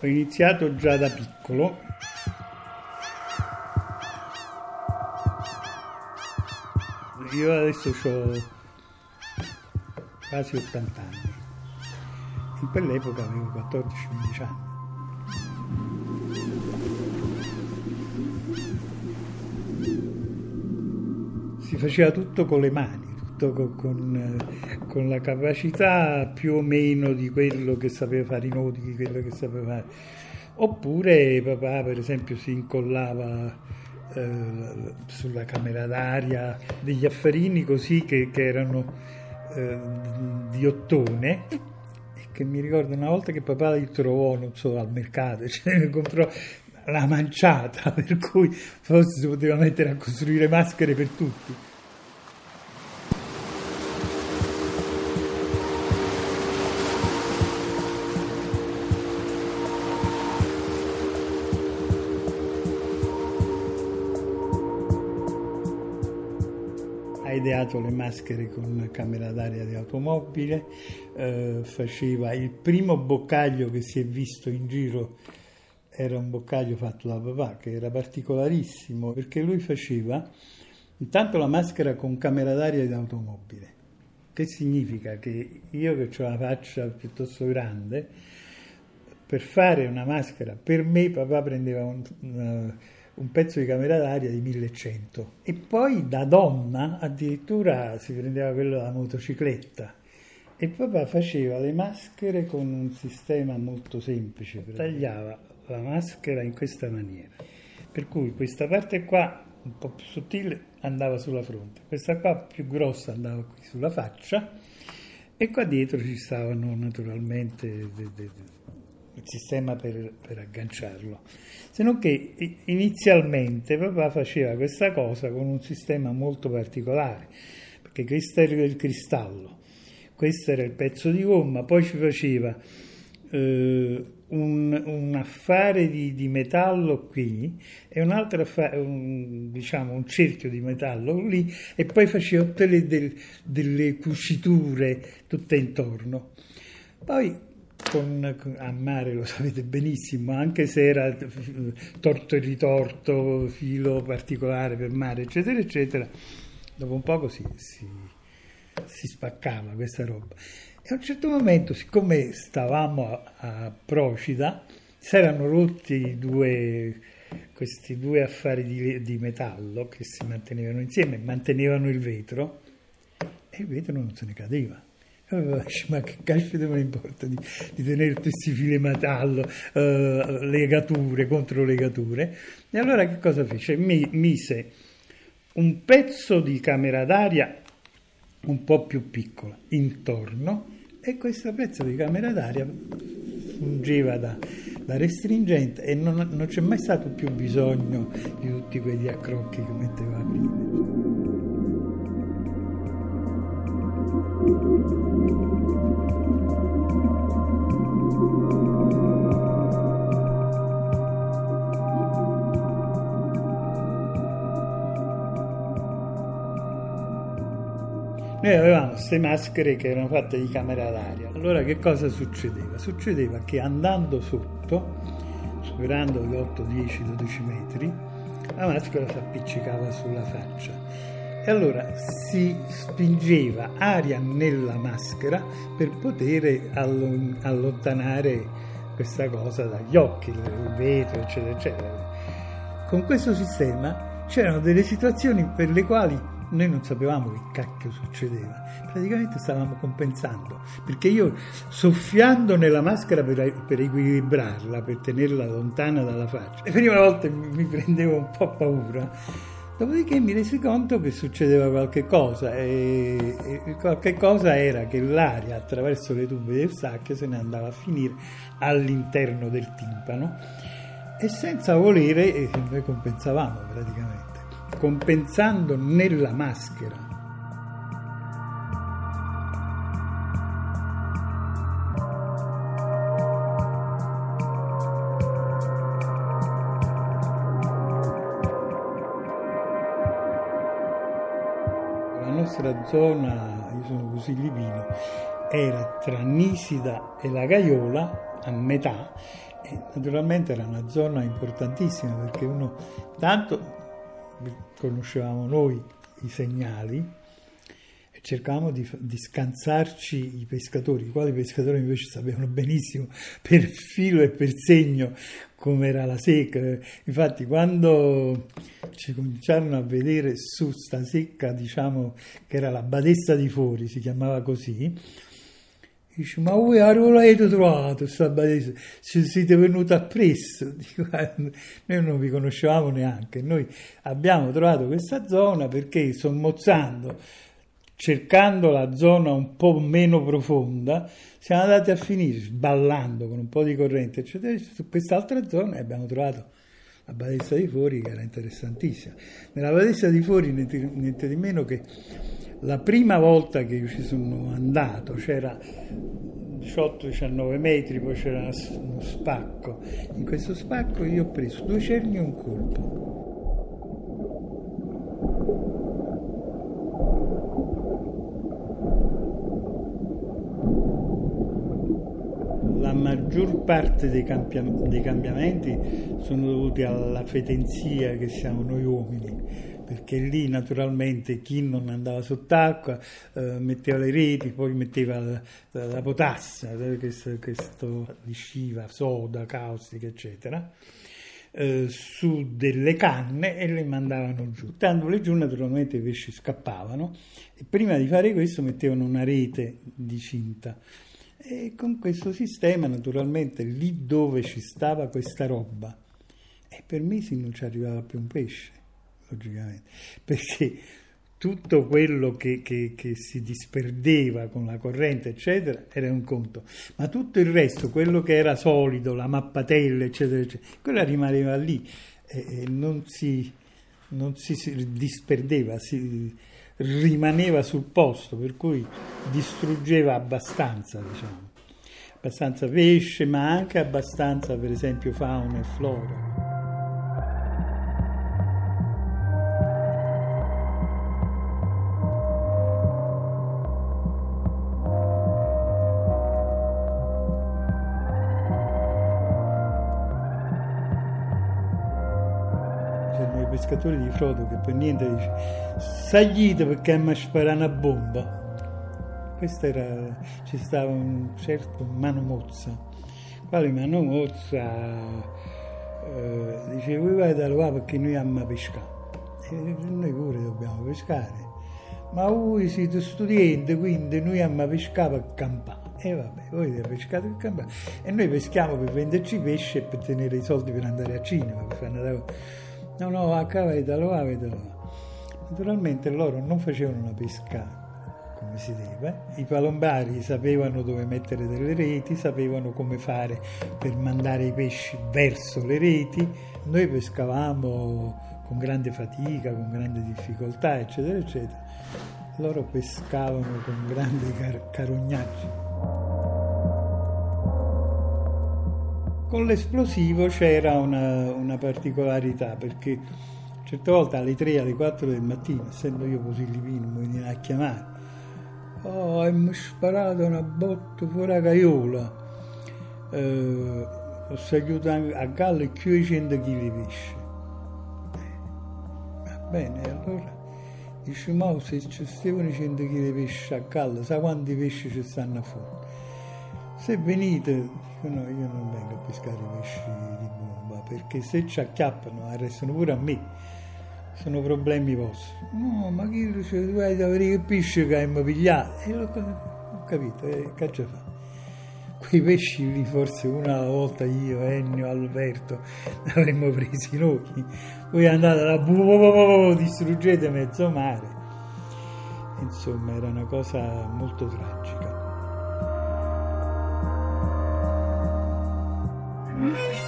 Ho iniziato già da piccolo. Io adesso ho quasi 80 anni. In quell'epoca avevo 14-15 anni. Si faceva tutto con le mani con, con, con, la capacità più o meno di quello che sapeva fare i nodi, di quello che sapeva fare. Oppure papà, per esempio, si incollava eh, sulla camera d'aria degli affarini così che, che erano eh, di ottone e che mi ricordo una volta che papà li trovò, non so, al mercato, cioè, comprò la manciata, per cui forse si poteva mettere a costruire maschere per tutti. Ideato le maschere con camera d'aria di automobile, eh, faceva il primo boccaglio che si è visto in giro era un boccaglio fatto da papà che era particolarissimo perché lui faceva intanto la maschera con camera d'aria di automobile. Che significa che io che ho la faccia piuttosto grande, per fare una maschera per me papà prendeva un, una, un pezzo di camera d'aria di 1100 e poi da donna addirittura si prendeva quello della motocicletta. E papà faceva le maschere con un sistema molto semplice, tagliava la maschera in questa maniera, per cui questa parte qua un po' più sottile andava sulla fronte, questa qua più grossa andava qui sulla faccia. E qua dietro ci stavano naturalmente il sistema per, per agganciarlo. Se non che inizialmente papà faceva questa cosa con un sistema molto particolare, perché questo era il cristallo, questo era il pezzo di gomma, poi ci faceva eh, un, un, affare di, di, metallo qui e un altro affare, un, diciamo un cerchio di metallo lì e poi faceva tutte le, del, delle cuciture tutte intorno. Poi con, con, a mare lo sapete benissimo, anche se era torto e ritorto, filo particolare per mare, eccetera, eccetera, dopo un poco si, si, si spaccava questa roba. E a un certo momento, siccome stavamo a, a Procida, si erano rotti due, questi due affari di, di metallo che si mantenevano insieme, mantenevano il vetro e il vetro non se ne cadeva ma che caspita me ne importa di, di tenere questi fili metallo, uh, legature contro legature. E allora che cosa fece? Mi mise un pezzo di camera d'aria un po' più piccola intorno e questo pezzo di camera d'aria fungeva da, da restringente e non, non c'è mai stato più bisogno di tutti quegli accrocchi che metteva prima. Noi avevamo queste maschere che erano fatte di camera d'aria. Allora che cosa succedeva? Succedeva che andando sotto, superando gli 8, 10, 12 metri, la maschera si appiccicava sulla faccia. E allora si spingeva aria nella maschera per poter allontanare questa cosa dagli occhi, il vetro, eccetera, eccetera. Con questo sistema c'erano delle situazioni per le quali noi non sapevamo che cacchio succedeva, praticamente stavamo compensando, perché io soffiando nella maschera per, per equilibrarla, per tenerla lontana dalla faccia, le prime volte mi prendevo un po' paura, dopodiché mi resi conto che succedeva qualche cosa e, e qualche cosa era che l'aria attraverso le tube del sacco se ne andava a finire all'interno del timpano e senza volere noi compensavamo praticamente compensando nella maschera. La nostra zona, io sono così livino, era tra Nisida e la Gaiola a metà naturalmente era una zona importantissima perché uno tanto conoscevamo noi i segnali e cercavamo di, di, scansarci i pescatori, i quali pescatori invece sapevano benissimo per filo e per segno come era la secca. Infatti quando ci cominciarono a vedere su sta secca, diciamo che era la badessa di Fori, si chiamava così, Dice, ma voi a dove l'avete trovato badessa? Ci siete venuti appresso? Dico, noi non vi conoscevamo neanche, noi abbiamo trovato questa zona perché sommozzando cercando la zona un po' meno profonda, siamo andati a finire sballando con un po' di corrente, eccetera, su quest'altra zona e abbiamo trovato la Badessa di Fori che era interessantissima. Nella Badessa di Fori niente, niente di meno che la prima volta che io ci sono andato c'era 18-19 metri, poi c'era uno spacco. In questo spacco io ho preso due cerni e un colpo. la maggior parte dei, campi- dei, cambiamenti sono dovuti alla fetenzia che siamo noi uomini, perché lì naturalmente chi non andava sott'acqua eh, metteva le reti, poi metteva la, la potassa, questo, questo disciva, soda, caustica, eccetera. Eh, su delle canne e le mandavano giù. Dandole giù naturalmente i pesci scappavano e prima di fare questo mettevano una rete di cinta e con questo sistema, naturalmente, lì dove ci stava questa roba, e per mesi non ci arrivava più un pesce, logicamente, perché tutto quello che, che, che, si disperdeva con la corrente, eccetera, era un conto, ma tutto il resto, quello che era solido, la mappatella, eccetera, eccetera, quella rimaneva lì e, non, si, non si, si disperdeva, si, rimaneva sul posto, per cui distruggeva abbastanza, diciamo. Abbastanza pesce, ma anche abbastanza, per esempio, fauna e flora. Pescatori di Frodo che per niente dice saglite perché mi spara una bomba. Questo era ci stava un certo Mano Mozza. Quale Mano Mozza? Eh, dice voi vai da là perché noi amiamo pescare. E noi pure dobbiamo pescare. Ma voi siete studenti quindi noi amiamo pescare per campare. E vabbè, voi pescate per campare. E noi peschiamo per venderci pesce e per tenere i soldi per andare a cinema per fare una No, no, a cavetalo, cavetalo. Naturalmente loro non facevano una pesca come si deve, i palombari sapevano dove mettere delle reti, sapevano come fare per mandare i pesci verso le reti, noi pescavamo con grande fatica, con grande difficoltà, eccetera, eccetera. Loro pescavano con grandi car- carognaggi. Con l'esplosivo c'era una, una particolarità perché certe volte alle 3, alle 4 del mattino, essendo io così livino, mi venivano a chiamare. Oh, e mi sparato una botta fuori la caiola. Eh, ho seguito a galla e più di 100 kg di pesce. Va bene, allora dice, ma se ci stavano 100 kg di pesce a galla, sa quanti pesci ci stanno fuori? Se venite, dico no, io non vengo a pescare pesci di bomba, perché se ci acchiappano arrestano pure a me, sono problemi vostri. No, ma chi dice, tu hai da vedere che pesce che hai pigliato? E ho capito, e che ci fa? Quei pesci lì forse una volta io, Ennio, Alberto, ne avremmo presi noi. Voi andate là, distruggete mezzo mare. Insomma, era una cosa molto tragica. Mm-hmm.